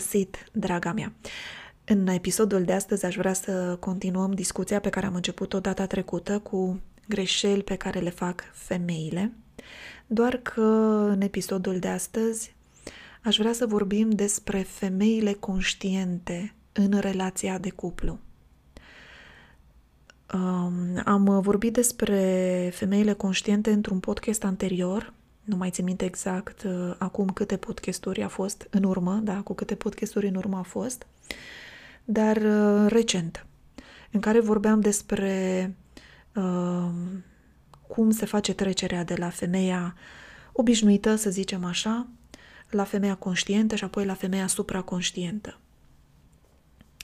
Bine te-am găsit, draga mea! În episodul de astăzi aș vrea să continuăm discuția pe care am început-o data trecută cu greșeli pe care le fac femeile, doar că în episodul de astăzi aș vrea să vorbim despre femeile conștiente în relația de cuplu. Um, am vorbit despre femeile conștiente într-un podcast anterior, nu mai țin minte exact uh, acum câte podcasturi a fost în urmă, da, cu câte podcasturi în urmă a fost, dar uh, recent, în care vorbeam despre uh, cum se face trecerea de la femeia obișnuită, să zicem așa, la femeia conștientă și apoi la femeia supraconștientă.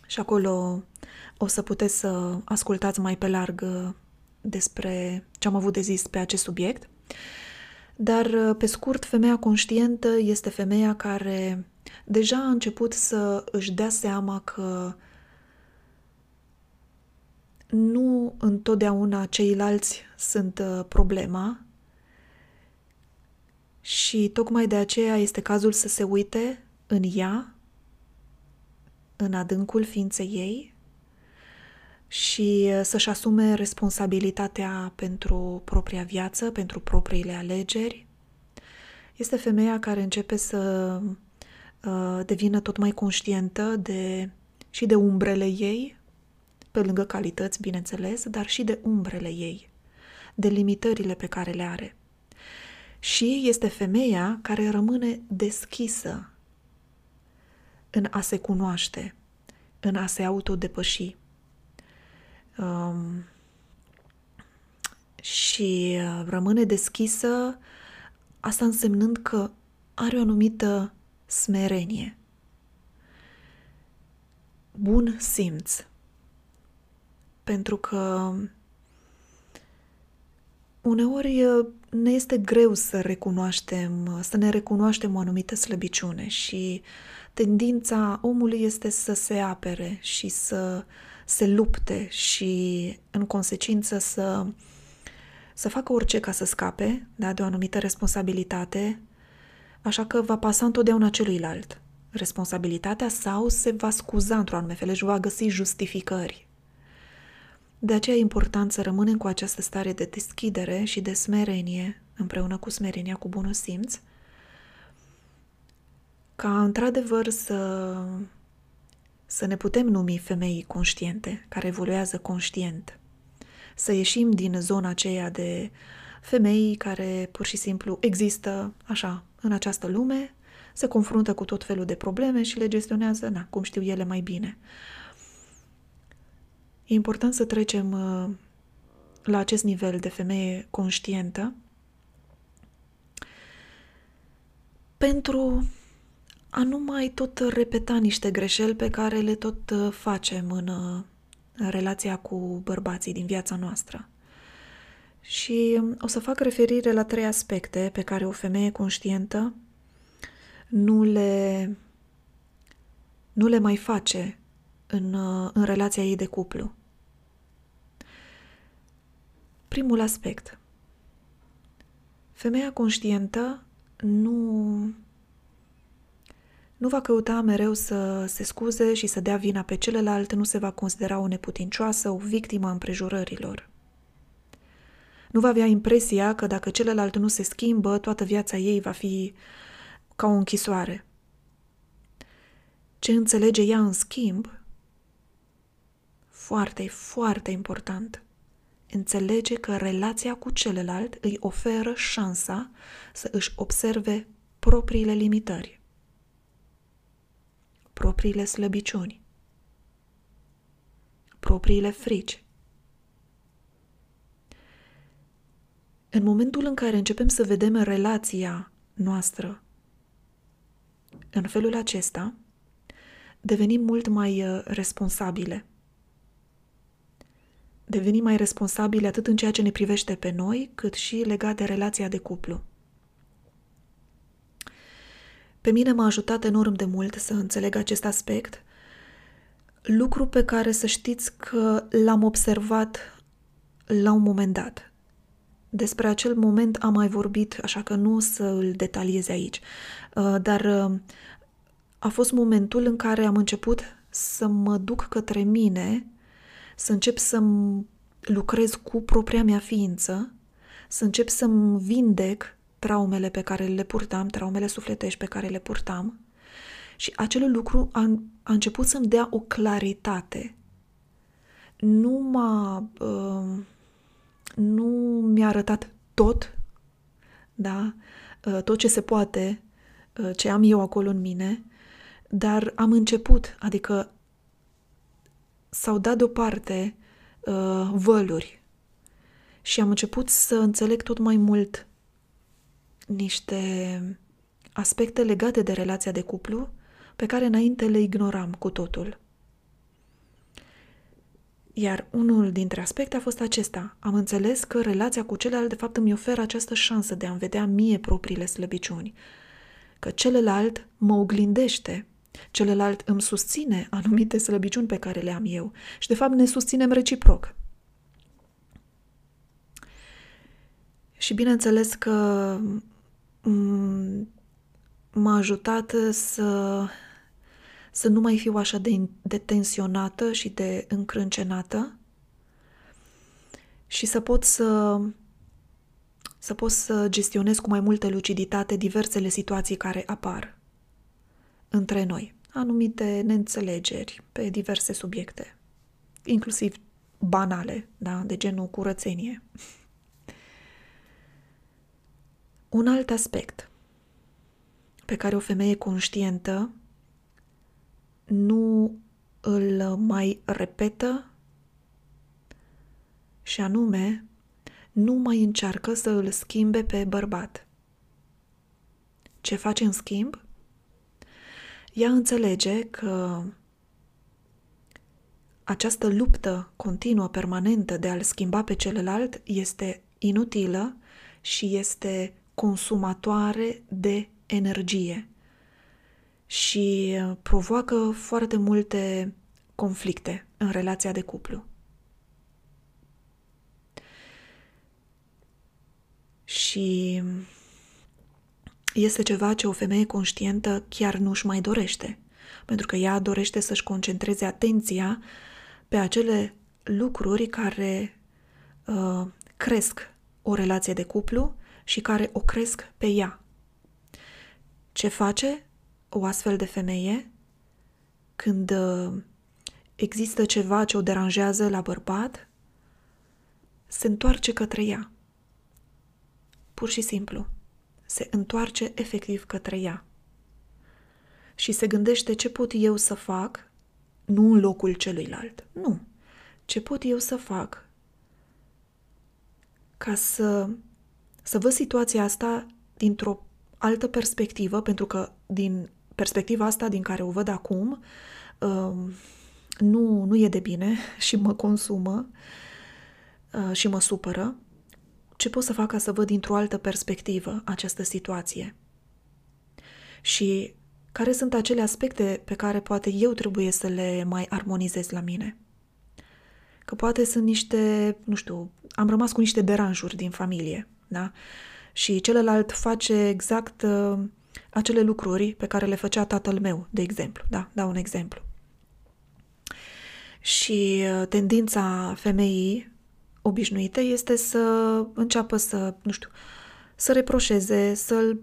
Și acolo o să puteți să ascultați mai pe larg uh, despre ce am avut de zis pe acest subiect. Dar, uh, pe scurt, femeia conștientă este femeia care deja a început să își dea seama că nu întotdeauna ceilalți sunt uh, problema și tocmai de aceea este cazul să se uite în ea, în adâncul ființei ei și uh, să-și asume responsabilitatea pentru propria viață, pentru propriile alegeri. Este femeia care începe să uh, devină tot mai conștientă de, și de umbrele ei, pe lângă calități, bineînțeles, dar și de umbrele ei, de limitările pe care le are. Și este femeia care rămâne deschisă în a se cunoaște, în a se autodepăși. Um, și uh, rămâne deschisă, asta însemnând că are o anumită smerenie. Bun simț. Pentru că uneori uh, ne este greu să recunoaștem, să ne recunoaștem o anumită slăbiciune și tendința omului este să se apere și să se lupte și în consecință să, să facă orice ca să scape da, de o anumită responsabilitate, așa că va pasa întotdeauna celuilalt responsabilitatea sau se va scuza într-o anume fel, își va găsi justificări. De aceea e important să rămânem cu această stare de deschidere și de smerenie, împreună cu smerenia, cu bunul simț, ca într-adevăr să să ne putem numi femei conștiente, care evoluează conștient. Să ieșim din zona aceea de femei care pur și simplu există așa în această lume, se confruntă cu tot felul de probleme și le gestionează, na, cum știu ele mai bine. E important să trecem uh, la acest nivel de femeie conștientă pentru a nu mai tot repeta niște greșeli pe care le tot uh, facem în uh, relația cu bărbații din viața noastră. Și um, o să fac referire la trei aspecte pe care o femeie conștientă nu le, nu le mai face în, uh, în relația ei de cuplu. Primul aspect. Femeia conștientă nu nu va căuta mereu să se scuze și să dea vina pe celălalt, nu se va considera o neputincioasă, o victimă a împrejurărilor. Nu va avea impresia că dacă celălalt nu se schimbă, toată viața ei va fi ca o închisoare. Ce înțelege ea în schimb, foarte, foarte important, înțelege că relația cu celălalt îi oferă șansa să își observe propriile limitări propriile slăbiciuni, propriile frici. În momentul în care începem să vedem relația noastră în felul acesta, devenim mult mai uh, responsabile. Devenim mai responsabile atât în ceea ce ne privește pe noi, cât și legat de relația de cuplu. Pe mine m-a ajutat enorm de mult să înțeleg acest aspect, lucru pe care să știți că l-am observat la un moment dat. Despre acel moment am mai vorbit, așa că nu o să îl detaliez aici, uh, dar uh, a fost momentul în care am început să mă duc către mine, să încep să lucrez cu propria mea ființă, să încep să-mi vindec traumele pe care le purtam, traumele sufletești pe care le purtam. Și acel lucru a, a început să-mi dea o claritate. Nu m-a... Uh, nu mi-a arătat tot, da, uh, tot ce se poate, uh, ce am eu acolo în mine, dar am început, adică s-au dat deoparte uh, văluri și am început să înțeleg tot mai mult niște aspecte legate de relația de cuplu pe care înainte le ignoram cu totul. Iar unul dintre aspecte a fost acesta. Am înțeles că relația cu celălalt de fapt îmi oferă această șansă de a-mi vedea mie propriile slăbiciuni. Că celălalt mă oglindește, celălalt îmi susține anumite slăbiciuni pe care le am eu și de fapt ne susținem reciproc. Și bineînțeles că m-a ajutat să, să nu mai fiu așa de, de tensionată și de încrâncenată și să pot să să pot să gestionez cu mai multă luciditate diversele situații care apar între noi, anumite neînțelegeri pe diverse subiecte, inclusiv banale, da, de genul curățenie. Un alt aspect pe care o femeie conștientă nu îl mai repetă și anume nu mai încearcă să îl schimbe pe bărbat. Ce face în schimb? Ea înțelege că această luptă continuă, permanentă de a-l schimba pe celălalt este inutilă și este consumatoare de energie și provoacă foarte multe conflicte în relația de cuplu. Și este ceva ce o femeie conștientă chiar nu-și mai dorește, pentru că ea dorește să-și concentreze atenția pe acele lucruri care uh, cresc o relație de cuplu și care o cresc pe ea. Ce face o astfel de femeie când uh, există ceva ce o deranjează la bărbat? Se întoarce către ea. Pur și simplu. Se întoarce efectiv către ea. Și se gândește ce pot eu să fac, nu în locul celuilalt. Nu. Ce pot eu să fac ca să să văd situația asta dintr-o altă perspectivă, pentru că din perspectiva asta din care o văd acum, um, nu, nu e de bine și mă consumă uh, și mă supără. Ce pot să fac ca să văd dintr-o altă perspectivă această situație? Și care sunt acele aspecte pe care poate eu trebuie să le mai armonizez la mine? Că poate sunt niște, nu știu, am rămas cu niște deranjuri din familie da? Și celălalt face exact uh, acele lucruri pe care le făcea tatăl meu, de exemplu, da? Dau un exemplu. Și uh, tendința femeii obișnuite este să înceapă să, nu știu, să reproșeze, să-l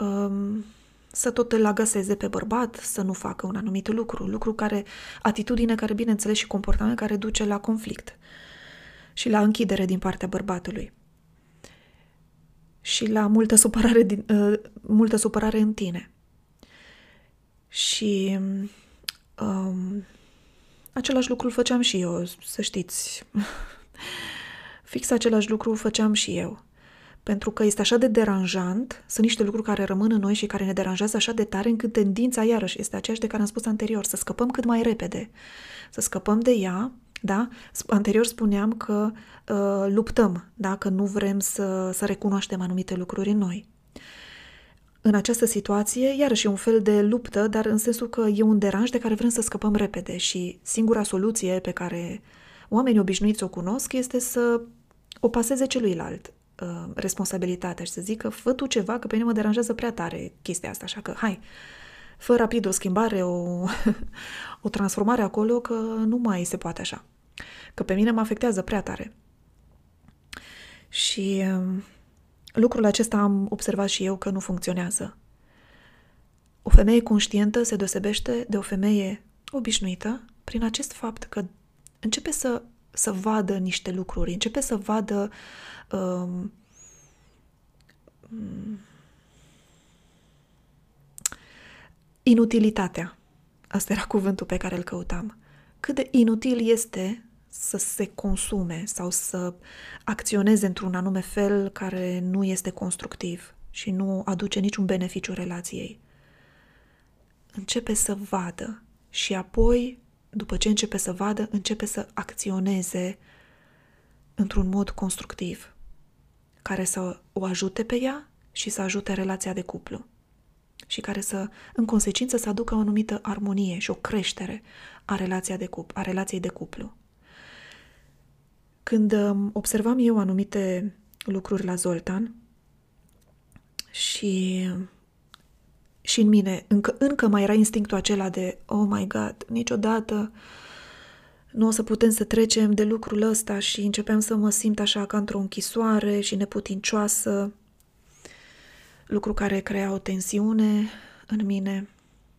um, să tot îl agaseze pe bărbat, să nu facă un anumit lucru, lucru care, atitudine care, bineînțeles, și comportament care duce la conflict și la închidere din partea bărbatului și la multă supărare, din, uh, multă supărare în tine. Și um, același lucru făceam și eu, să știți. Fix același lucru făceam și eu. Pentru că este așa de deranjant, sunt niște lucruri care rămân în noi și care ne deranjează așa de tare încât tendința, iarăși, este aceeași de care am spus anterior, să scăpăm cât mai repede. Să scăpăm de ea da? Anterior spuneam că uh, luptăm, da? că nu vrem să, să recunoaștem anumite lucruri în noi. În această situație, iarăși e un fel de luptă, dar în sensul că e un deranj de care vrem să scăpăm repede și singura soluție pe care oamenii obișnuiți o cunosc este să o paseze celuilalt uh, responsabilitatea și să zică fă tu ceva că pe mine mă deranjează prea tare chestia asta, așa că hai, fă rapid o schimbare, o, o transformare acolo, că nu mai se poate așa. Că pe mine mă afectează prea tare. Și um, lucrul acesta am observat și eu că nu funcționează. O femeie conștientă se deosebește de o femeie obișnuită prin acest fapt că începe să, să vadă niște lucruri, începe să vadă um, inutilitatea. Asta era cuvântul pe care îl căutam. Cât de inutil este să se consume sau să acționeze într-un anume fel care nu este constructiv și nu aduce niciun beneficiu relației. Începe să vadă și apoi, după ce începe să vadă, începe să acționeze într-un mod constructiv, care să o ajute pe ea și să ajute relația de cuplu și care să, în consecință, să aducă o anumită armonie și o creștere a, relația de cuplu, a relației de cuplu. Când um, observam eu anumite lucruri la Zoltan și și în mine încă, încă mai era instinctul acela de oh my god, niciodată nu o să putem să trecem de lucrul ăsta și începeam să mă simt așa ca într-o închisoare și neputincioasă, lucru care crea o tensiune în mine,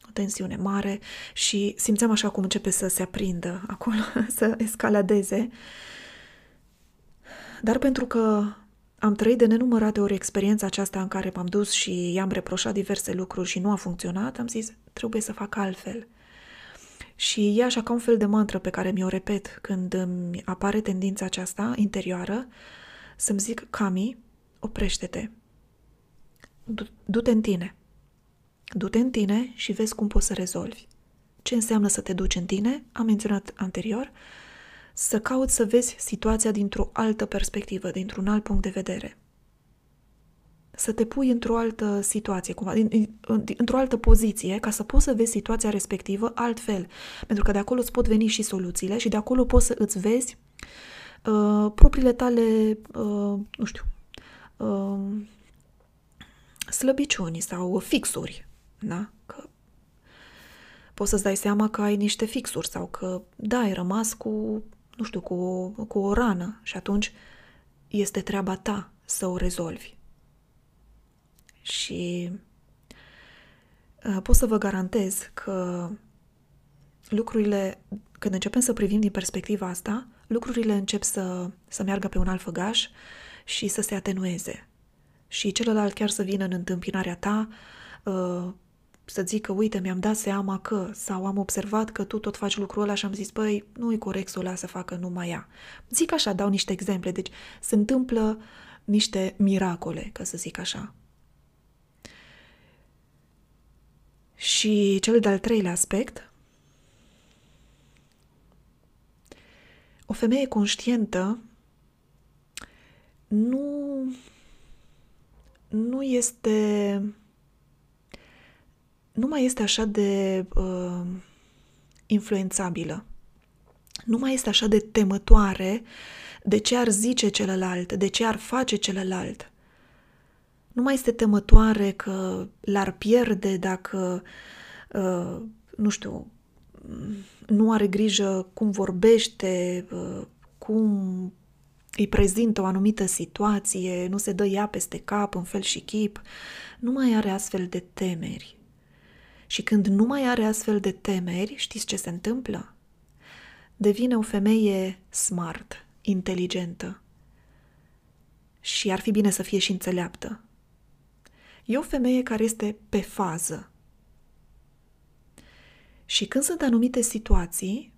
o tensiune mare și simțeam așa cum începe să se aprindă acolo, să escaladeze. Dar pentru că am trăit de nenumărate ori experiența aceasta în care m-am dus și i-am reproșat diverse lucruri și nu a funcționat, am zis, trebuie să fac altfel. Și e așa ca un fel de mantră pe care mi-o repet când îmi apare tendința aceasta interioară, să-mi zic, Cami, oprește-te, du-te în tine. Du-te în tine și vezi cum poți să rezolvi. Ce înseamnă să te duci în tine? Am menționat anterior, să cauți să vezi situația dintr-o altă perspectivă, dintr-un alt punct de vedere. Să te pui într-o altă situație, cumva, într-o altă poziție, ca să poți să vezi situația respectivă altfel. Pentru că de acolo îți pot veni și soluțiile și de acolo poți să îți vezi uh, propriile tale, uh, nu știu, uh, slăbiciuni sau fixuri. Da? Că poți să-ți dai seama că ai niște fixuri sau că, da, ai rămas cu nu știu, cu o, cu o rană și atunci este treaba ta să o rezolvi. Și uh, pot să vă garantez că lucrurile, când începem să privim din perspectiva asta, lucrurile încep să, să meargă pe un alt făgaș și să se atenueze. Și celălalt chiar să vină în întâmpinarea ta, uh, să zic că, uite, mi-am dat seama că, sau am observat că tu tot faci lucrul ăla și am zis, băi, nu-i corect să o las să facă numai ea. Zic așa, dau niște exemple, deci se întâmplă niște miracole, ca să zic așa. Și cel de-al treilea aspect, o femeie conștientă nu, nu este nu mai este așa de uh, influențabilă. Nu mai este așa de temătoare de ce ar zice celălalt, de ce ar face celălalt. Nu mai este temătoare că l-ar pierde dacă, uh, nu știu, nu are grijă cum vorbește, uh, cum îi prezintă o anumită situație, nu se dă ea peste cap în fel și chip. Nu mai are astfel de temeri. Și când nu mai are astfel de temeri, știți ce se întâmplă? Devine o femeie smart, inteligentă. Și ar fi bine să fie și înțeleaptă. E o femeie care este pe fază. Și când sunt anumite situații,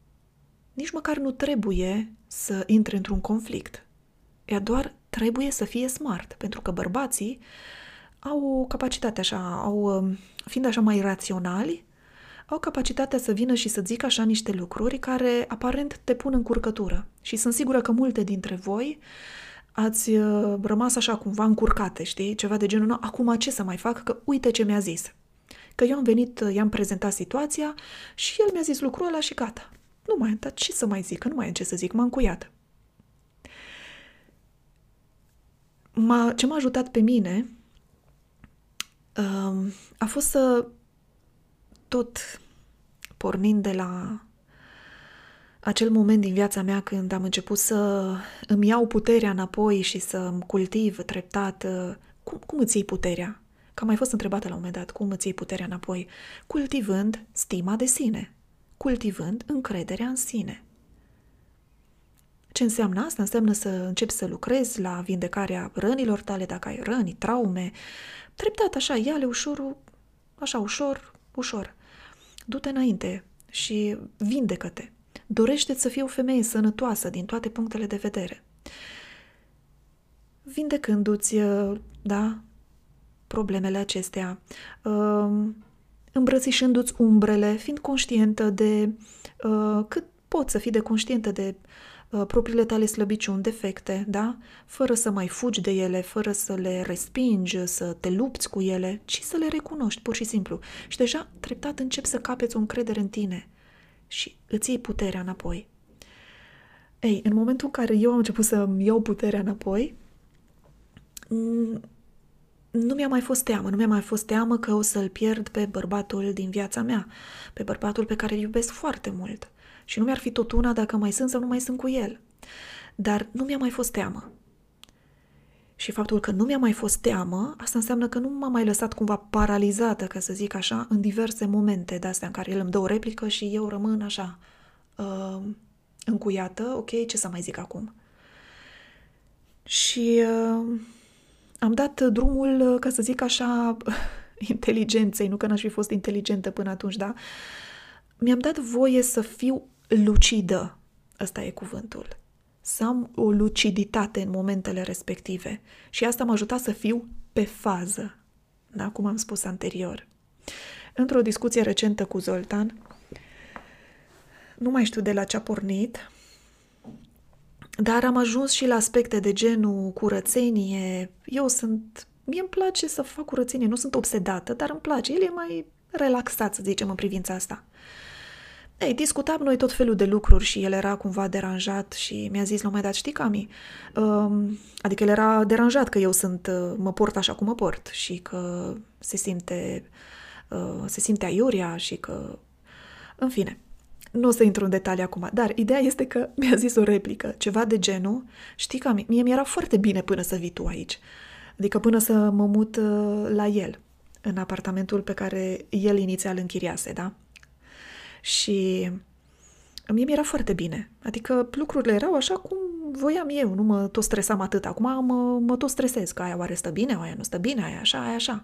nici măcar nu trebuie să intre într-un conflict. Ea doar trebuie să fie smart, pentru că bărbații au o capacitate așa, au, um, fiind așa mai raționali, au capacitatea să vină și să zică așa niște lucruri care aparent te pun în curcătură. Și sunt sigură că multe dintre voi ați uh, rămas așa cumva încurcate, știi? Ceva de genul, acum ce să mai fac, că uite ce mi-a zis. Că eu am venit, uh, i-am prezentat situația și el mi-a zis lucrul ăla și gata. Nu mai am, dar ce să mai zic, că nu mai am ce să zic, m-am cuiat. M-a, ce m-a ajutat pe mine a fost să, tot pornind de la acel moment din viața mea când am început să îmi iau puterea înapoi și să îmi cultiv treptat. Uh, cum, cum îți iei puterea? Că am mai fost întrebată la un moment dat, cum îți iei puterea înapoi? Cultivând stima de sine, cultivând încrederea în sine. Ce înseamnă asta? Înseamnă să începi să lucrezi la vindecarea rănilor tale, dacă ai răni, traume. Treptat așa, ia-le ușor, așa ușor, ușor. Du-te înainte și vindecă-te. Dorește să fii o femeie sănătoasă din toate punctele de vedere. Vindecându-ți, da, problemele acestea, um, îmbrățișându-ți umbrele, fiind conștientă de uh, cât poți să fii de conștientă de uh, propriile tale slăbiciuni, defecte, da? Fără să mai fugi de ele, fără să le respingi, să te lupți cu ele, ci să le recunoști, pur și simplu. Și deja treptat începi să capeți o încredere în tine și îți iei puterea înapoi. Ei, în momentul în care eu am început să-mi iau puterea înapoi, nu mi-a mai fost teamă, nu mi-a mai fost teamă că o să-l pierd pe bărbatul din viața mea, pe bărbatul pe care îl iubesc foarte mult. Și nu mi-ar fi tot una dacă mai sunt sau nu mai sunt cu el. Dar nu mi-a mai fost teamă. Și faptul că nu mi-a mai fost teamă, asta înseamnă că nu m-a mai lăsat cumva paralizată, ca să zic așa, în diverse momente de astea în care el îmi dă o replică și eu rămân așa, uh, încuiată, ok, ce să mai zic acum? Și uh, am dat drumul, uh, ca să zic așa, inteligenței, nu că n-aș fi fost inteligentă până atunci, da? Mi-am dat voie să fiu lucidă, ăsta e cuvântul să am o luciditate în momentele respective. Și asta m-a ajutat să fiu pe fază, da? cum am spus anterior. Într-o discuție recentă cu Zoltan, nu mai știu de la ce a pornit, dar am ajuns și la aspecte de genul curățenie. Eu sunt... Mie îmi place să fac curățenie, nu sunt obsedată, dar îmi place. El e mai relaxat, să zicem, în privința asta. Ei, discutam noi tot felul de lucruri și el era cumva deranjat și mi-a zis la un moment dat, știi, Cami, um, adică el era deranjat că eu sunt, uh, mă port așa cum mă port și că se simte, uh, se simte aiuria și că, în fine, nu o să intru în detalii acum, dar ideea este că mi-a zis o replică, ceva de genul, știi, Cami, mie mi-era foarte bine până să vii tu aici, adică până să mă mut uh, la el, în apartamentul pe care el inițial închiriase, da? Și mie mi-era foarte bine. Adică lucrurile erau așa cum voiam eu, nu mă tot stresam atât. Acum mă, mă tot stresez, că aia oare stă bine, aia nu stă bine, aia așa, aia așa.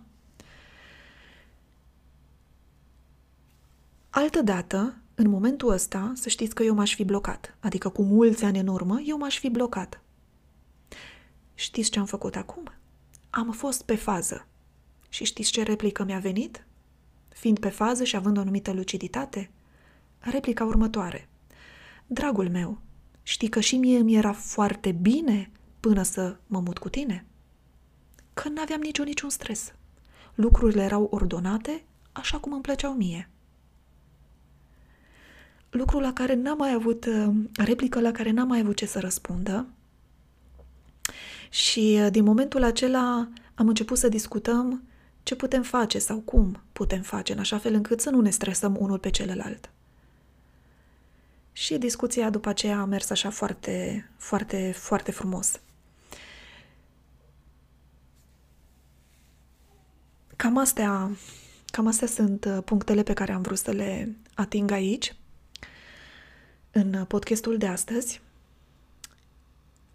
Altă dată, în momentul ăsta, să știți că eu m-aș fi blocat. Adică cu mulți ani în urmă, eu m-aș fi blocat. Știți ce am făcut acum? Am fost pe fază. Și știți ce replică mi-a venit? Fiind pe fază și având o anumită luciditate, replica următoare. Dragul meu, știi că și mie mi era foarte bine până să mă mut cu tine? Că n-aveam nicio niciun stres. Lucrurile erau ordonate așa cum îmi plăceau mie. Lucru la care n-am mai avut, uh, replică la care n-am mai avut ce să răspundă. Și uh, din momentul acela am început să discutăm ce putem face sau cum putem face în așa fel încât să nu ne stresăm unul pe celălalt. Și discuția după aceea a mers așa foarte, foarte, foarte frumos. Cam astea, cam astea sunt uh, punctele pe care am vrut să le ating aici, în podcastul de astăzi,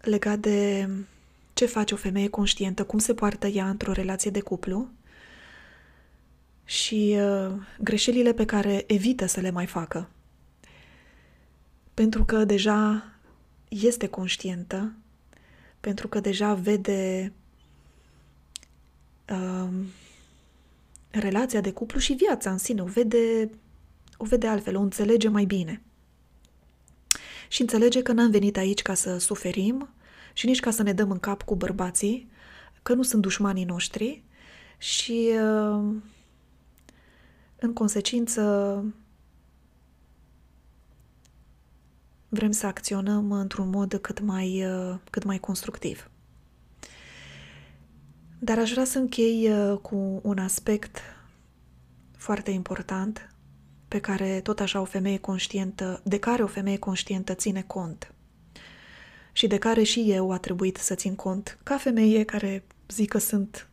legat de ce face o femeie conștientă, cum se poartă ea într-o relație de cuplu și uh, greșelile pe care evită să le mai facă pentru că deja este conștientă, pentru că deja vede uh, relația de cuplu și viața în sine, o vede, o vede altfel, o înțelege mai bine. Și înțelege că n-am venit aici ca să suferim și nici ca să ne dăm în cap cu bărbații, că nu sunt dușmanii noștri și, uh, în consecință, vrem să acționăm într-un mod cât mai, uh, cât mai constructiv. Dar aș vrea să închei uh, cu un aspect foarte important pe care tot așa o femeie conștientă, de care o femeie conștientă ține cont și de care și eu a trebuit să țin cont ca femeie care zic că sunt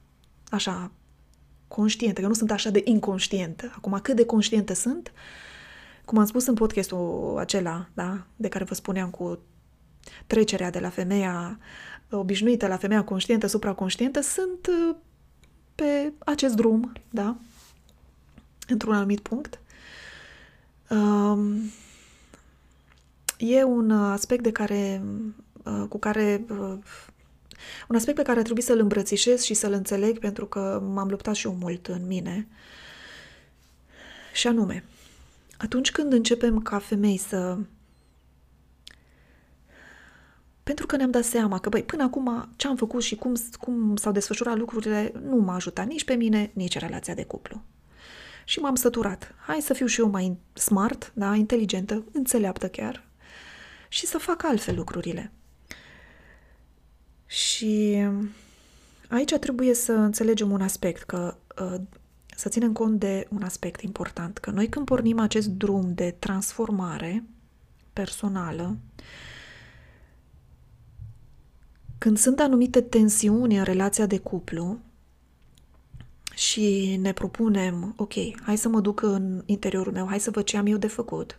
așa conștientă, că nu sunt așa de inconștientă. Acum, cât de conștientă sunt, cum am spus în podcastul acela, da, de care vă spuneam cu trecerea de la femeia obișnuită la femeia conștientă, supraconștientă, sunt uh, pe acest drum, da, într-un anumit punct. Um, e un aspect de care, uh, cu care uh, un aspect pe care trebuie să-l îmbrățișez și să-l înțeleg pentru că m-am luptat și eu mult în mine. Și anume, atunci când începem ca femei să... Pentru că ne-am dat seama că, băi, până acum ce am făcut și cum, cum s-au desfășurat lucrurile nu m-a ajutat nici pe mine, nici relația de cuplu. Și m-am săturat. Hai să fiu și eu mai smart, da, inteligentă, înțeleaptă chiar și să fac altfel lucrurile. Și aici trebuie să înțelegem un aspect, că uh, să ținem cont de un aspect important, că noi când pornim acest drum de transformare personală, când sunt anumite tensiuni în relația de cuplu și ne propunem, ok, hai să mă duc în interiorul meu, hai să văd ce am eu de făcut,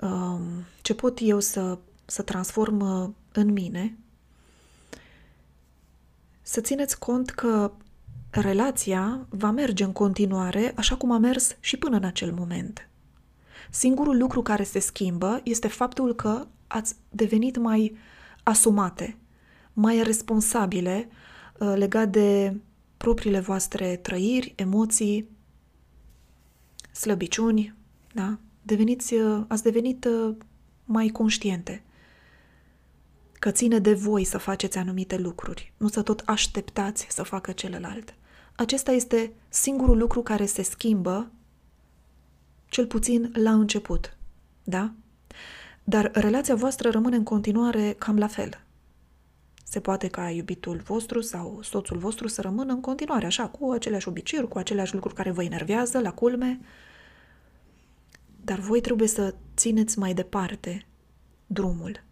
um, ce pot eu să, să transform uh, în mine, să țineți cont că relația va merge în continuare așa cum a mers și până în acel moment. Singurul lucru care se schimbă este faptul că ați devenit mai asumate, mai responsabile uh, legat de propriile voastre trăiri, emoții, slăbiciuni, da? Deveniți, uh, ați devenit uh, mai conștiente că ține de voi să faceți anumite lucruri, nu să tot așteptați să facă celălalt. Acesta este singurul lucru care se schimbă, cel puțin la început, da? Dar relația voastră rămâne în continuare cam la fel. Se poate ca iubitul vostru sau soțul vostru să rămână în continuare așa, cu aceleași obiceiuri, cu aceleași lucruri care vă enervează, la culme, dar voi trebuie să țineți mai departe drumul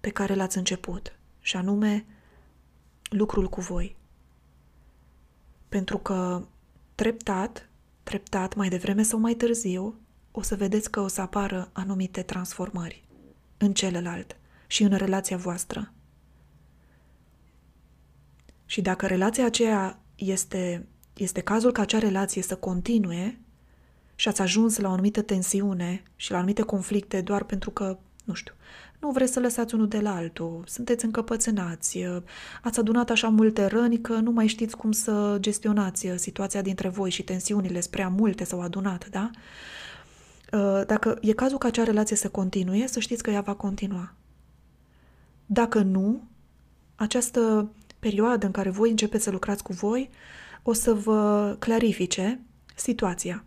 pe care l-ați început, și anume lucrul cu voi. Pentru că treptat, treptat, mai devreme sau mai târziu, o să vedeți că o să apară anumite transformări în celălalt și în relația voastră. Și dacă relația aceea este, este cazul ca acea relație să continue și ați ajuns la o anumită tensiune și la anumite conflicte doar pentru că, nu știu, nu vreți să lăsați unul de la altul, sunteți încăpățânați, ați adunat așa multe răni că nu mai știți cum să gestionați situația dintre voi și tensiunile spre prea multe s-au adunat, da? Dacă e cazul ca acea relație să continue, să știți că ea va continua. Dacă nu, această perioadă în care voi începeți să lucrați cu voi o să vă clarifice situația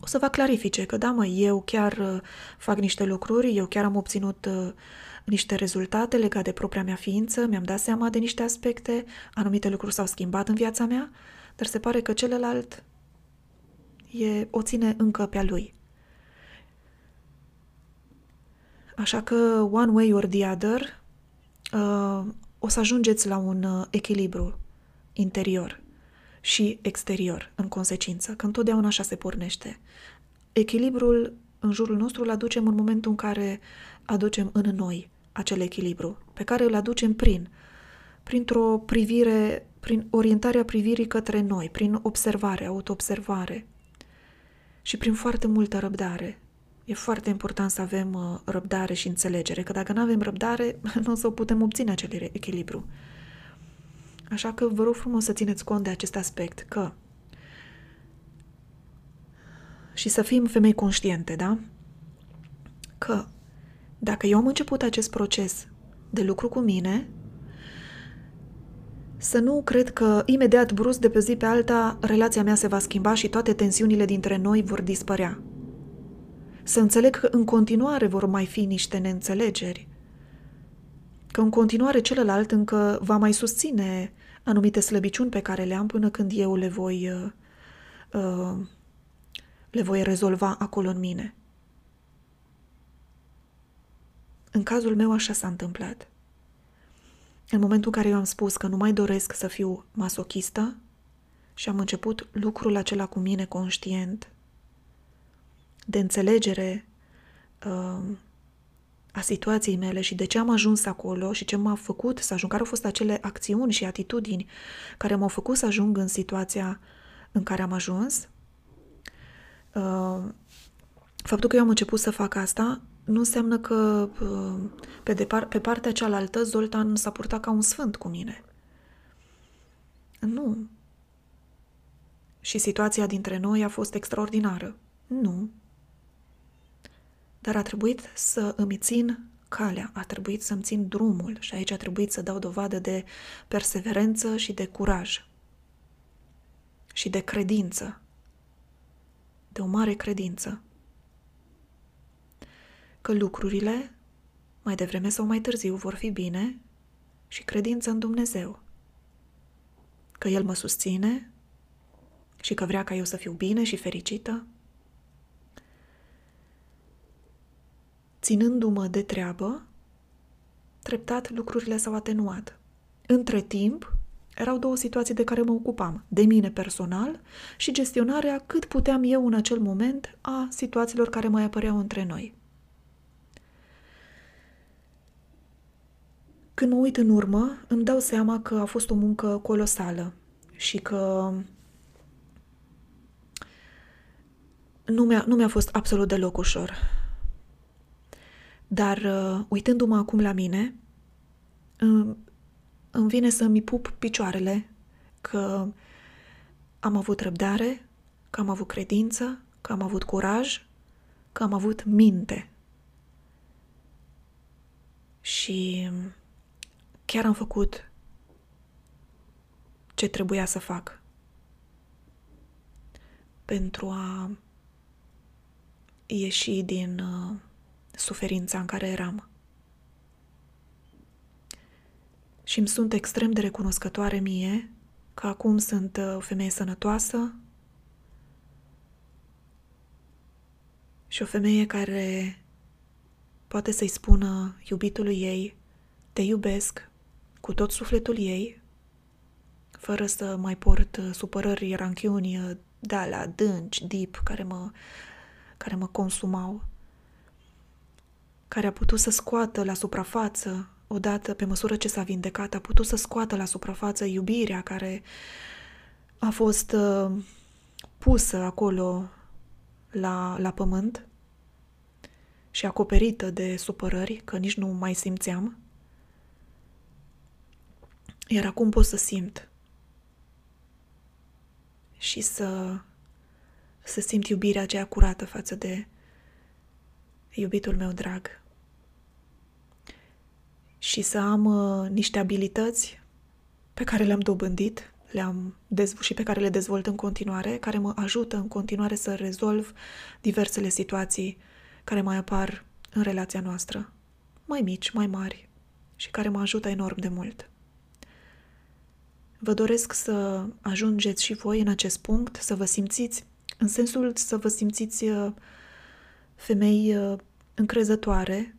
o să vă clarifice că da, mă, eu chiar uh, fac niște lucruri, eu chiar am obținut uh, niște rezultate legate de propria mea ființă, mi-am dat seama de niște aspecte, anumite lucruri s-au schimbat în viața mea, dar se pare că celălalt e, o ține încă pe a lui. Așa că, one way or the other, uh, o să ajungeți la un uh, echilibru interior și exterior, în consecință, că întotdeauna așa se pornește. Echilibrul în jurul nostru îl aducem în momentul în care aducem în noi acel echilibru, pe care îl aducem prin, printr-o privire, prin orientarea privirii către noi, prin observare, autoobservare și prin foarte multă răbdare. E foarte important să avem uh, răbdare și înțelegere, că dacă nu avem răbdare, nu o să putem obține acel echilibru. Așa că vă rog frumos să țineți cont de acest aspect, că și să fim femei conștiente, da? Că dacă eu am început acest proces de lucru cu mine, să nu cred că imediat, brusc, de pe zi pe alta, relația mea se va schimba și toate tensiunile dintre noi vor dispărea. Să înțeleg că în continuare vor mai fi niște neînțelegeri, că în continuare celălalt încă va mai susține anumite slăbiciuni pe care le am până când eu le voi uh, uh, le voi rezolva acolo în mine. În cazul meu așa s-a întâmplat. În momentul în care eu am spus că nu mai doresc să fiu masochistă și am început lucrul acela cu mine conștient, de înțelegere uh, a situației mele și de ce am ajuns acolo și ce m-a făcut să ajung, care au fost acele acțiuni și atitudini care m-au făcut să ajung în situația în care am ajuns. Uh, faptul că eu am început să fac asta nu înseamnă că uh, pe, depar- pe partea cealaltă Zoltan s-a purtat ca un sfânt cu mine. Nu. Și situația dintre noi a fost extraordinară. Nu. Dar a trebuit să îmi țin calea, a trebuit să-mi țin drumul și aici a trebuit să dau dovadă de perseverență și de curaj și de credință, de o mare credință că lucrurile, mai devreme sau mai târziu, vor fi bine și credință în Dumnezeu. Că El mă susține și că vrea ca eu să fiu bine și fericită. Ținându-mă de treabă, treptat lucrurile s-au atenuat. Între timp, erau două situații de care mă ocupam, de mine personal și gestionarea cât puteam eu în acel moment a situațiilor care mai apăreau între noi. Când mă uit în urmă, îmi dau seama că a fost o muncă colosală și că nu mi-a, nu mi-a fost absolut deloc ușor. Dar uh, uitându-mă acum la mine, îmi, îmi vine să-mi pup picioarele că am avut răbdare, că am avut credință, că am avut curaj, că am avut minte. Și chiar am făcut ce trebuia să fac pentru a ieși din uh, suferința în care eram. Și îmi sunt extrem de recunoscătoare mie că acum sunt uh, o femeie sănătoasă și o femeie care poate să-i spună iubitului ei, te iubesc, cu tot sufletul ei, fără să mai port uh, supărări, ranchiuni uh, de la dânci, deep, care mă, care mă consumau, care a putut să scoată la suprafață, odată pe măsură ce s-a vindecat, a putut să scoată la suprafață iubirea care a fost uh, pusă acolo la, la pământ și acoperită de supărări, că nici nu mai simțeam. Iar acum pot să simt și să, să simt iubirea aceea curată față de iubitul meu drag. Și să am uh, niște abilități pe care le-am dobândit le-am dezv- și pe care le dezvolt în continuare, care mă ajută în continuare să rezolv diversele situații care mai apar în relația noastră, mai mici, mai mari, și care mă ajută enorm de mult. Vă doresc să ajungeți și voi în acest punct, să vă simțiți, în sensul să vă simțiți uh, femei uh, încrezătoare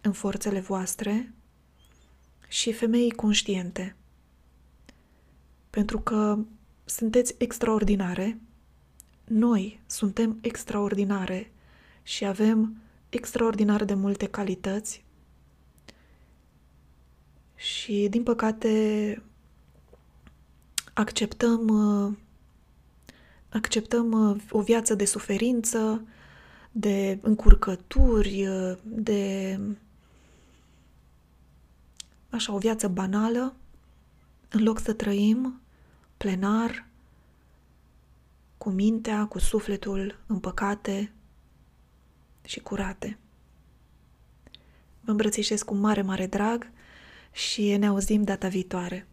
în forțele voastre și femei conștiente. Pentru că sunteți extraordinare, noi suntem extraordinare și avem extraordinar de multe calități și, din păcate, acceptăm, uh, acceptăm uh, o viață de suferință, de încurcături, uh, de așa o viață banală, în loc să trăim plenar, cu mintea, cu sufletul împăcate și curate. Vă îmbrățișez cu mare, mare drag și ne auzim data viitoare.